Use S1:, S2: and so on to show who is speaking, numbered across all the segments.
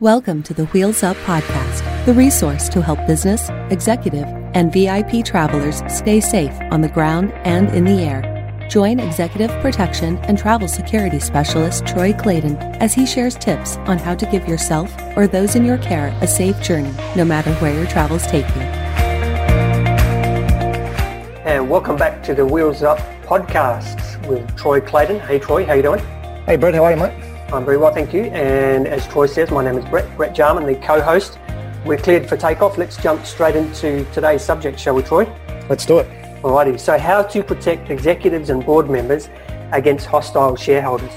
S1: Welcome to the Wheels Up Podcast, the resource to help business, executive, and VIP travelers stay safe on the ground and in the air. Join Executive Protection and Travel Security Specialist Troy Clayton as he shares tips on how to give yourself or those in your care a safe journey, no matter where your travels take you.
S2: And welcome back to the Wheels Up Podcasts with Troy Clayton. Hey Troy, how you doing?
S3: Hey Brett, how are you mate?
S2: I'm very well, thank you. And as Troy says, my name is Brett, Brett Jarman, the co-host. We're cleared for takeoff. Let's jump straight into today's subject, shall we, Troy?
S3: Let's do it.
S2: Alrighty. So how to protect executives and board members against hostile shareholders.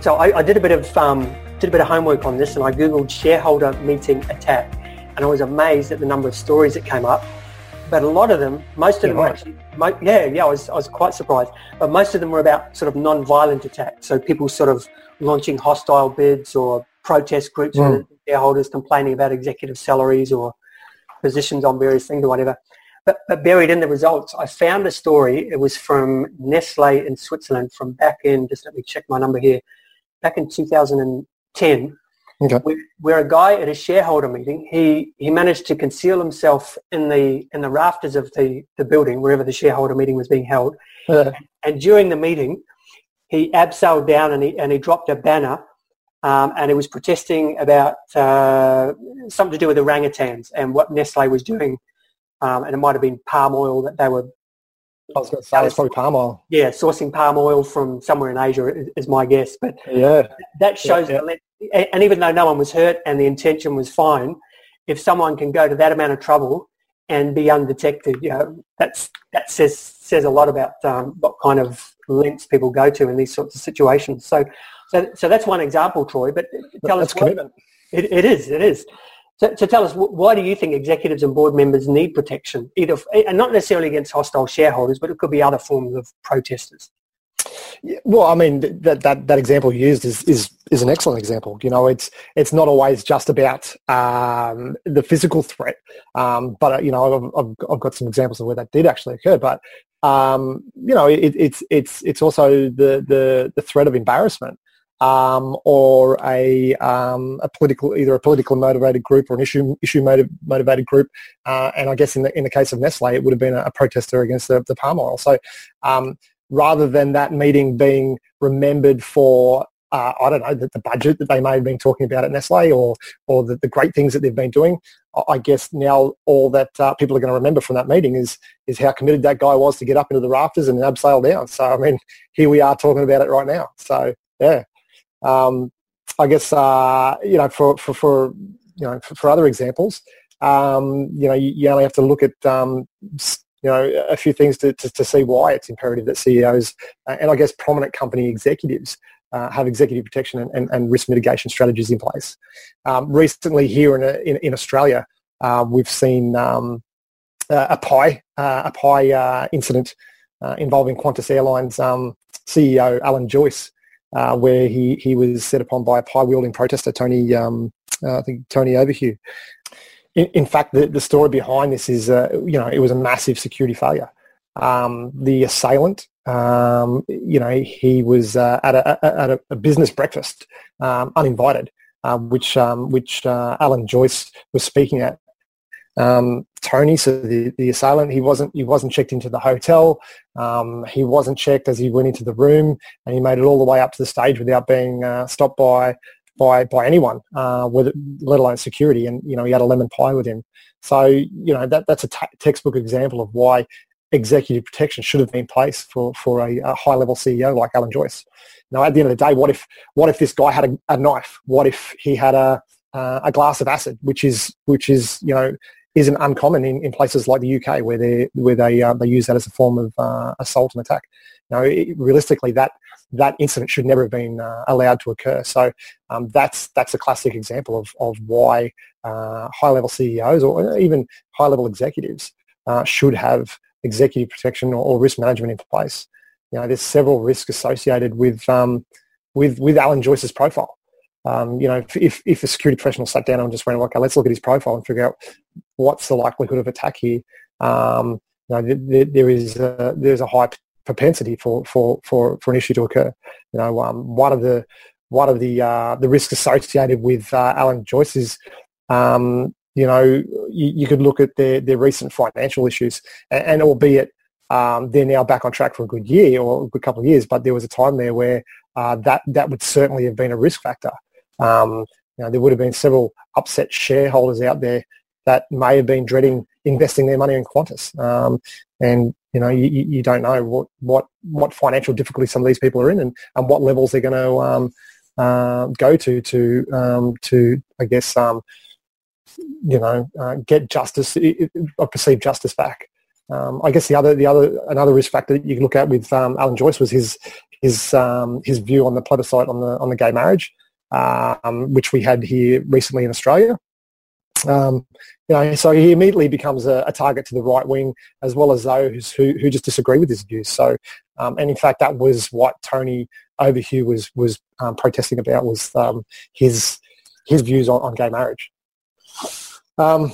S2: So I, I did a bit of um, did a bit of homework on this, and I googled shareholder meeting attack, and I was amazed at the number of stories that came up. But a lot of them, most of
S3: Yeah,
S2: them, were actually, mo- yeah, yeah, I was I was quite surprised. But most of them were about sort of non-violent attacks. So people sort of launching hostile bids or protest groups
S3: Mm.
S2: with shareholders complaining about executive salaries or positions on various things or whatever. But, but buried in the results, I found a story. It was from Nestle in Switzerland from back in, just let me check my number here, back in 2010,
S3: Okay.
S2: where, where a guy at a shareholder meeting, he, he managed to conceal himself in the, in the rafters of the, the building, wherever the shareholder meeting was being held.
S3: Uh,
S2: And during the meeting, he abseiled down and he, and he dropped a banner um, and he was protesting about uh, something to do with orangutans and what Nestle was doing. Um, and it might have been palm oil that they were,
S3: I was going to say it's probably palm oil.
S2: yeah, sourcing palm oil from somewhere in Asia is, is my guess. But
S3: Yeah.
S2: that shows,
S3: Yeah, yeah.
S2: and even though no one was hurt and the intention was fine, if someone can go to that amount of trouble and be undetected, you know, that's, that says, says a lot about um, what kind of lengths people go to in these sorts of situations. So, so, so that's one example, Troy, but tell
S3: That's
S2: us what,
S3: commitment.
S2: it, it is, it is. So, so tell us, why do you think executives and board members need protection, either, and not necessarily against hostile shareholders, but it could be other forms of protesters?
S3: Well, I mean, that, that, that example you used is, is, is an excellent example. You know, it's, it's not always just about um, the physical threat, um, but, uh, you know, I've, I've, I've got some examples of where that did actually occur. But, um, you know, it, it's, it's, it's also the, the, the threat of embarrassment. Um, or a, um, a political, either a politically motivated group or an issue issue motiv- motivated group, uh, and I guess in the in the case of Nestle, it would have been a, a protester against the, the palm oil. So, um, rather than that meeting being remembered for uh, I don't know the, the budget that they may have been talking about at Nestle or or the, the great things that they've been doing. I- I guess now all that uh, people are going to remember from that meeting is is how committed that guy was to get up into the rafters and abseil down. So I mean, here we are talking about it right now. So yeah, um, I guess uh, you know for for, for you know for, for other examples, um, you know you, you only have to look at um, you know a few things to, to, to see why it's imperative that CEOs uh, and I guess prominent company executives uh, have executive protection and, and, and risk mitigation strategies in place. Um, recently here in, in, in Australia, uh, we've seen um, a pie uh, a pie incident involving Qantas Airlines um, CEO Alan Joyce, uh, where he, he was set upon by a pie wielding protester Tony um, uh, I think Tony Overheu. In, in fact, the, the story behind this is uh, you know it was a massive security failure. Um, the assailant, um, you know, he was uh, at, a, at a, a business breakfast, um, uninvited, uh, which um, which uh, Alan Joyce was speaking at. Um, Tony, so the, the assailant, he wasn't he wasn't checked into the hotel. Um, he wasn't checked as he went into the room, and he made it all the way up to the stage without being uh, stopped by by by anyone, uh, with, let alone security. And you know, he had a lemon pie with him. So you know that that's a textbook example of why executive protection should have been in place for for a, a high level CEO like Alan Joyce. Now, at the end of the day, what if what if this guy had a, a knife? What if he had a uh, a glass of acid, which is which is you know isn't uncommon in, in places like the UK where they where they uh, they use that as a form of uh, assault and attack. Now, it, realistically, that that incident should never have been uh, allowed to occur. So um, that's that's a classic example of of why uh, high level CEOs or even high level executives uh, should have executive protection or, or risk management in place. You know, there's several risks associated with um, with with Alan Joyce's profile. Um, you know, if, if, a security professional sat down and just went, okay, let's look at his profile and figure out what's the likelihood of attack here. Um, you know, there, there is a, there's a high propensity for, for, for, for an issue to occur. You know, um, one of the one of the uh, the risks associated with uh, Alan Joyce is, um, you know, you, you, could look at their, their recent financial issues, and, and albeit um, they're now back on track for a good year or a good couple of years, but there was a time there where uh, that that would certainly have been a risk factor. Um, you know, there would have been several upset shareholders out there that may have been dreading investing their money in Qantas. Um, and you know, you, you don't know what, what, what financial difficulties some of these people are in and, and what levels they're going to um, uh, go to to um, to I guess um, you know uh, get justice or perceived justice back. Um, I guess the other the other another risk factor that you can look at with um, Alan Joyce was his his his view on the plebiscite on the on the gay marriage, um, which we had here recently in Australia. Um, you know, so he immediately becomes a, a, target to the right wing as well as those who, who just disagree with his views. So, um, and in fact, that was what Tony Overheu was was um, protesting about was um, his his views on, on gay marriage. Um,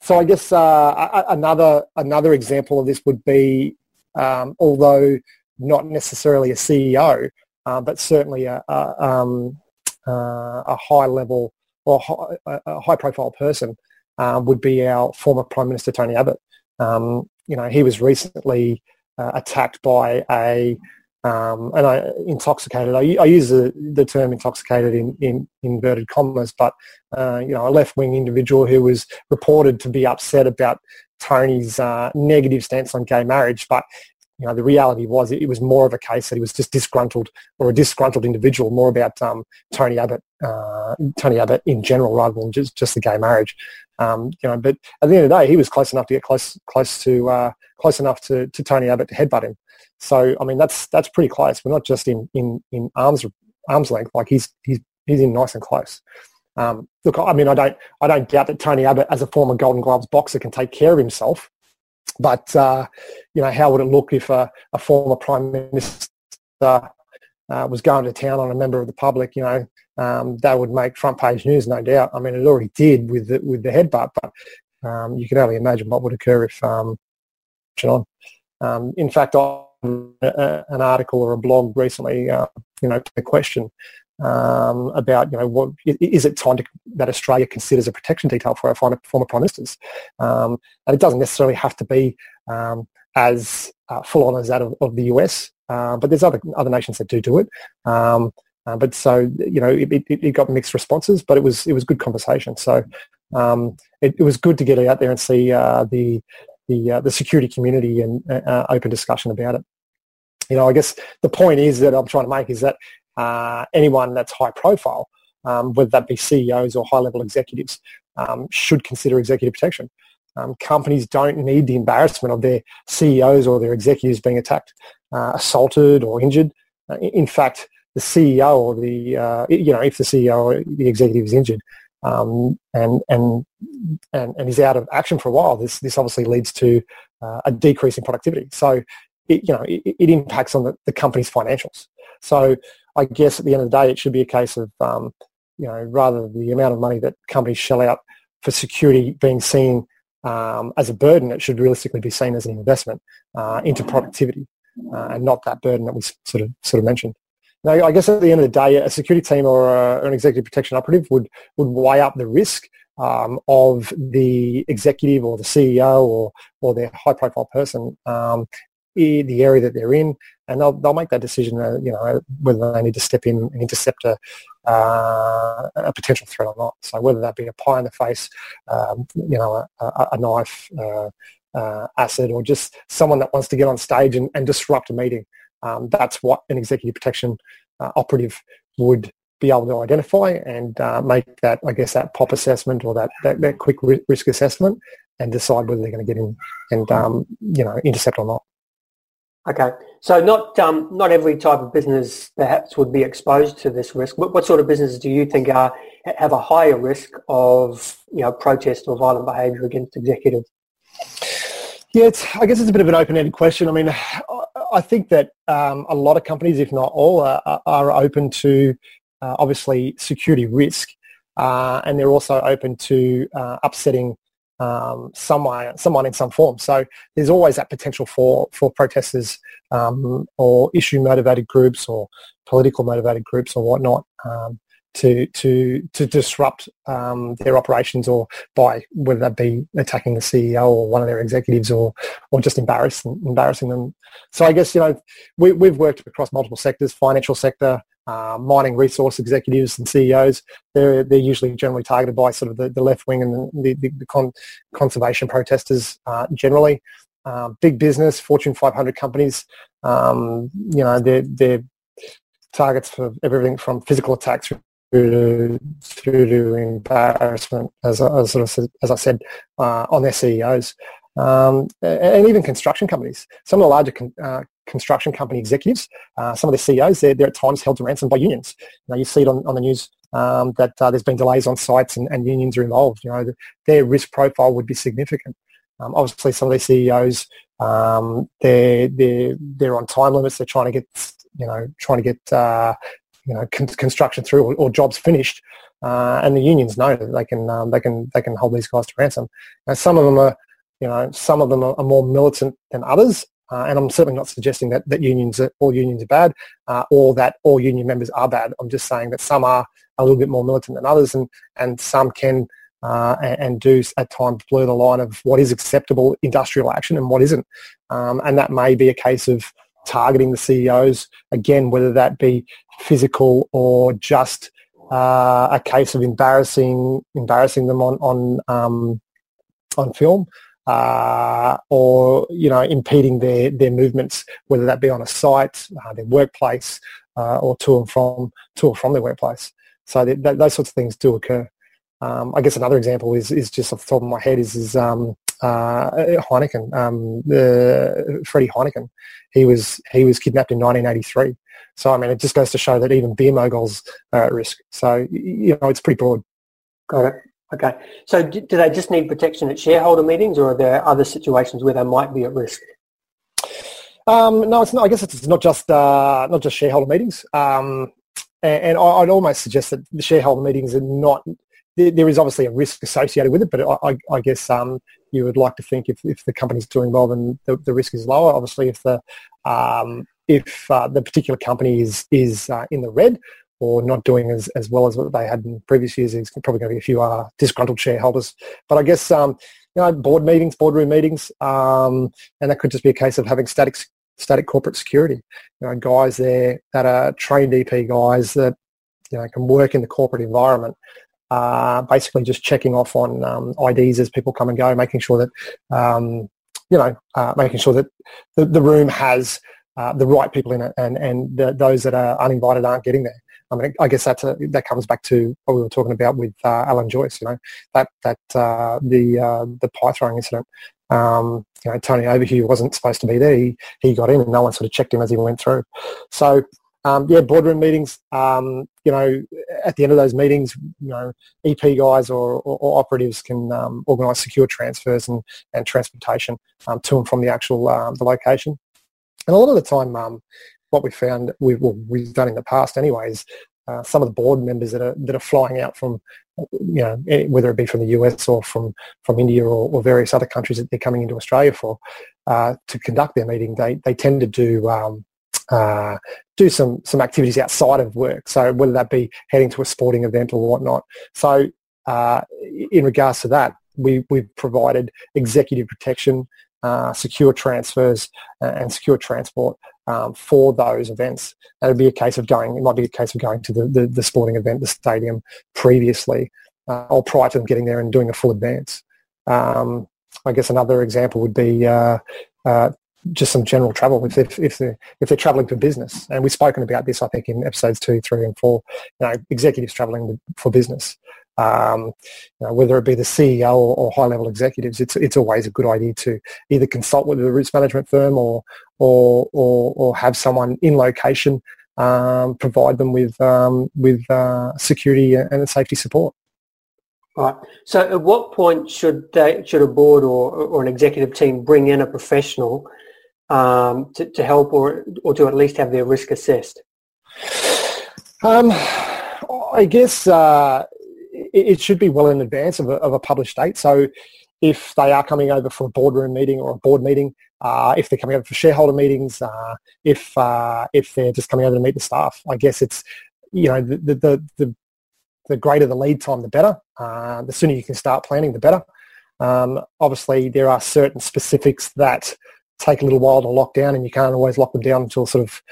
S3: so, I guess uh, another another example of this would be, um, although not necessarily a CEO, uh, but certainly a, a, uh, a high level or a high profile person uh, would be our former Prime Minister Tony Abbott. Um, you know, he was recently uh, attacked by a um, and I intoxicated. I, I use the, the, term intoxicated in, in, inverted commas, but uh, you know, a left-wing individual who was reported to be upset about Tony's uh, negative stance on gay marriage, but you know, the reality was it, was more of a case that he was just disgruntled or a disgruntled individual, more about um, Tony Abbott, uh, Tony Abbott in general, rather than just, just the gay marriage. Um, you know, but at the end of the day, he was close enough to get close, close to, uh, close enough to, to Tony Abbott to headbutt him. So, I mean, that's that's pretty close. We're not just in, in, in arms arms length. Like he's he's he's in nice and close. Um, look, I mean, I don't I don't doubt that Tony Abbott, as a former Golden Gloves boxer, can take care of himself. But uh, you know, how would it look if a, a former prime minister uh, was going to town on a member of the public? You know, um, that would make front page news, no doubt. I mean, it already did with the, with the headbutt, but um, you can only imagine what would occur if um, on. Um, in fact, on an article or a blog recently, uh, you know, the question um, about, you know, what is it time to, that Australia considers a protection detail for our former, former prime ministers? Um, and it doesn't necessarily have to be um, as uh, full on as that of, of the US, uh, but there's other other nations that do do it. Um, uh, but so you know, it, it, it, got mixed responses, but it was it was good conversation. So um, it, it, was good to get out there and see uh, the the uh, the security community and uh, open discussion about it. You know, I guess the point is that I'm trying to make is that uh, anyone that's high profile, um, whether that be CEOs or high-level executives, um, should consider executive protection. Um, companies don't need the embarrassment of their CEOs or their executives being attacked, uh, assaulted or injured. Uh, in fact, the CEO or the, uh, you know, if the CEO or the executive is injured um, and, and, and, and is out of action for a while, this, this obviously leads to uh, a decrease in productivity. So, it, you know, it, it impacts on the, the company's financials. So I guess at the end of the day, it should be a case of, um, you know, rather the amount of money that companies shell out for security being seen um, as a burden, it should realistically be seen as an investment uh, into productivity uh, and not that burden that we sort of sort of mentioned. Now, I guess at the end of the day, a security team or a, an executive protection operative would would weigh up the risk um, of the executive or the CEO or or their high profile person um, in the area that they're in and they'll, they'll make that decision, uh, you know, whether they need to step in and intercept a, uh, a potential threat or not. So whether that be a pie in the face, um, you know, a, a, a knife, uh, uh, acid, or just someone that wants to get on stage and, and disrupt a meeting, um, that's what an executive protection uh, operative would be able to identify and uh, make that, I guess, that pop assessment or that, that, that quick risk assessment and decide whether they're going to get in and, um, you know, intercept or not.
S2: Okay, so not um, not every type of business perhaps would be exposed to this risk. What, what sort of businesses do you think are have a higher risk of you know protest or violent behaviour against executives?
S3: Yeah, it's, I guess it's a bit of an open-ended question. I mean, I think that um, a lot of companies, if not all, are, are open to uh, obviously security risk, uh, and they're also open to uh, upsetting um, someone, someone in some form. So there's always that potential for, for protesters um, or issue motivated groups or political motivated groups or whatnot um, to to to disrupt um, their operations or by whether that be attacking the CEO or one of their executives or or just embarrassing embarrassing them. So I guess you know we, we've worked across multiple sectors, financial sector, uh, mining resource executives and CEOs. They're they're usually generally targeted by sort of the, the left wing and the, the, the con- conservation protesters uh, generally. Uh, big business, Fortune 500 companies. Um, you know they're they're targets for everything from physical attacks through to, through to embarrassment, as, as, as I said, uh, on their CEOs. Um, and even construction companies. Some of the larger con- uh, construction company executives, uh, some of the CEOs, they're, they're, at times held to ransom by unions. You, know, you see it on, on the news um, that uh, there's been delays on sites and, and, unions are involved. You know, the, their risk profile would be significant. Um, obviously, some of these CEOs, um, they're, they're, they're on time limits. They're trying to get, you know, trying to get uh, you know con- construction through or, or jobs finished, uh, and the unions know that they can um, they can they can hold these guys to ransom. Now some of them are you know some of them are more militant than others, uh, and I'm certainly not suggesting that, that unions are, all unions are bad uh, or that all union members are bad. I'm just saying that some are a little bit more militant than others, and and some can. Uh, and, do at times blur the line of what is acceptable industrial action and what isn't. Um, and that may be a case of targeting the CEOs, again, whether that be physical or just uh, a case of embarrassing embarrassing them on on um, on film. Uh, or you know impeding their their movements, whether that be on a site, uh, their workplace, uh, or to and from to or from their workplace. So th- th- those sorts of things do occur. Um, I guess another example is is just off the top of my head is is um, uh, Heineken, um, Freddie Heineken. He was he was kidnapped in 1983. So I mean, it just goes to show that even beer moguls are at risk. So you know, it's pretty broad.
S2: Got it. Okay. So do, they just need protection at shareholder meetings, or are there other situations where they might be at risk?
S3: Um, no, it's not. I guess it's not just uh, not just shareholder meetings. Um, and, and I'd almost suggest that the shareholder meetings are not. There, there is obviously a risk associated with it, but I, I guess um, you would like to think if, if the company's doing well, then the, the risk is lower. Obviously, if the um, if uh, the particular company is is uh, in the red or not doing as, as well as what they had in previous years, there's probably going to be a few uh, disgruntled shareholders. But I guess um, you know board meetings, boardroom meetings, um, and that could just be a case of having static static corporate security. You know, guys there that are trained EP guys that you know can work in the corporate environment. Uh, basically, just checking off on um, IDs as people come and go, making sure that um, you know, uh, making sure that the, the room has uh, the right people in it, and and the, those that are uninvited aren't getting there. I mean, I guess that's a, that comes back to what we were talking about with uh, Alan Joyce. You know, that that uh, the uh, the pie throwing incident. Um, you know, Tony Overheu wasn't supposed to be there. He he got in, and no one sort of checked him as he went through. So. Um, yeah, boardroom meetings. Um, you know, at the end of those meetings, you know, EP guys or, or, or operatives can um, organise secure transfers and, and transportation um, to and from the actual uh, the location. And a lot of the time, um, what we found, we've, well, we've done in the past anyways, uh, some of the board members that are, that are flying out from, you know, whether it be from the US or from, from India or, or various other countries that they're coming into Australia for, uh, to conduct their meeting, they, they tend to do, um, uh, do some, some activities outside of work. So whether that be heading to a sporting event or whatnot. So uh, in regards to that, we, we've provided executive protection uh, secure transfers and secure transport um, for those events. it would be a case of going, it might be a case of going to the, the, the sporting event, the stadium previously uh, or prior to them getting there and doing a full advance. Um, I guess another example would be uh, uh, just some general travel if, if, if, they're, if they're traveling for business. And we've spoken about this, I think, in episodes two, three, and four, you know, executives traveling for business um, you know, whether it be the CEO or, or, high-level executives, it's it's always a good idea to either consult with a risk management firm or or or, or have someone in location um, provide them with um, with uh, security and safety support.
S2: Right. So, at what point should they, should a board or or an executive team bring in a professional um, to, to help or or to at least have their risk assessed?
S3: Um, I guess uh, it should be well in advance of a, of a published date. So if they are coming over for a boardroom meeting or a board meeting, uh, if they're coming over for shareholder meetings, uh, if uh, if they're just coming over to meet the staff. I guess it's you know the the the, the greater the lead time, the better. Uh, the sooner you can start planning, the better. Um, obviously, there are certain specifics that take a little while to lock down, and you can't always lock them down until sort of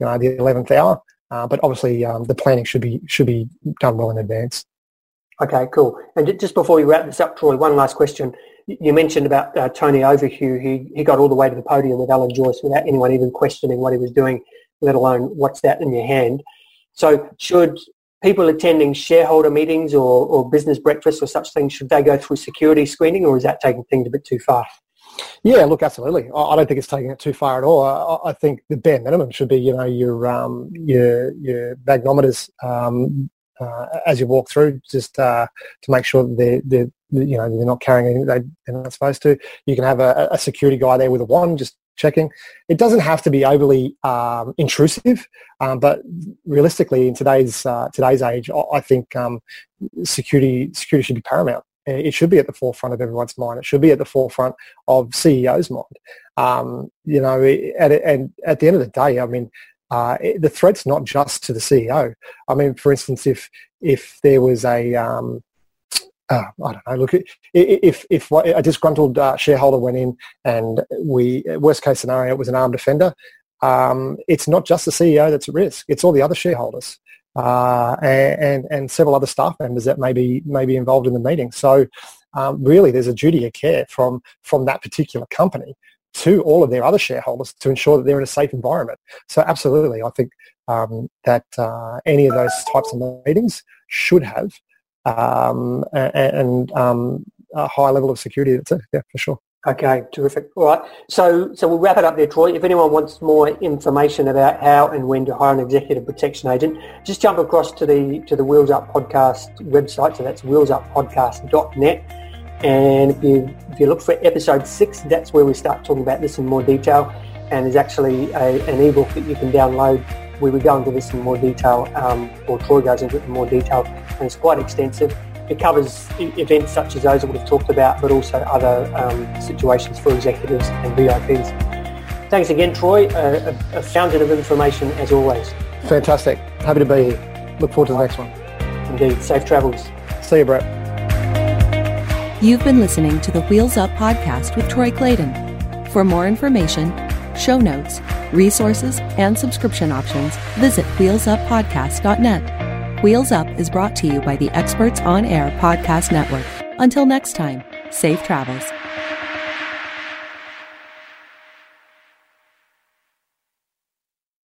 S3: you know, the eleventh hour. Uh, but obviously, um, the planning should be should be done well in advance.
S2: Okay, cool. And just before we wrap this up, Troy, one last question. You mentioned about uh, Tony Overheu. He, he got all the way to the podium with Alan Joyce without anyone even questioning what he was doing, let alone what's that in your hand. So should people attending shareholder meetings or, or business breakfasts or such things, should they go through security screening or is that taking things a bit too far?
S3: Yeah, look, absolutely. I don't think it's taking it too far at all. I, think the bare minimum should be, you know, your um, your your magnometers um, uh, as you walk through, just uh, to make sure that they're, they're you know they're not carrying anything they, they're not supposed to. You can have a, a security guy there with a wand, just checking. It doesn't have to be overly um, intrusive, um, but realistically, in today's uh, today's age, I think um, security security should be paramount. It should be at the forefront of everyone's mind. It should be at the forefront of CEO's mind. Um, you know, and at the end of the day, I mean, uh, the threat's not just to the CEO. I mean, for instance, if if there was a um, uh, I don't know. Look, if if a disgruntled uh, shareholder went in and we worst case scenario it was an armed offender, um, it's not just the CEO that's at risk. It's all the other shareholders uh, and, and several other staff members that may be, may be involved in the meeting. So um, really there's a duty of care from, from that particular company to all of their other shareholders to ensure that they're in a safe environment. So absolutely, I think um, that uh, any of those types of meetings should have um, and, um, a high level of security. That's it, yeah, for sure.
S2: Okay, terrific. All right. So, so we'll wrap it up there, Troy. If anyone wants more information about how and when to hire an executive protection agent, just jump across to the to the Wheels Up Podcast website. So that's wheelsuppodcast.net. And if you if you look for episode six, that's where we start talking about this in more detail. And there's actually a, an ebook that you can download where we go into this in more detail, um, or Troy goes into it in more detail, and it's quite extensive. It covers events such as those that we've talked about, but also other um, situations for executives and VIPs. Thanks again, Troy. A, a, fountain of information as always.
S3: Fantastic. Happy to be here. Look forward to the next one.
S2: Indeed. Safe travels.
S3: See you, Brett.
S1: You've been listening to the Wheels Up podcast with Troy Clayton. For more information, show notes, resources, and subscription options, visit wheelsuppodcast.net. Wheels Up is brought to you by the Experts on Air Podcast Network. Until next time, safe travels.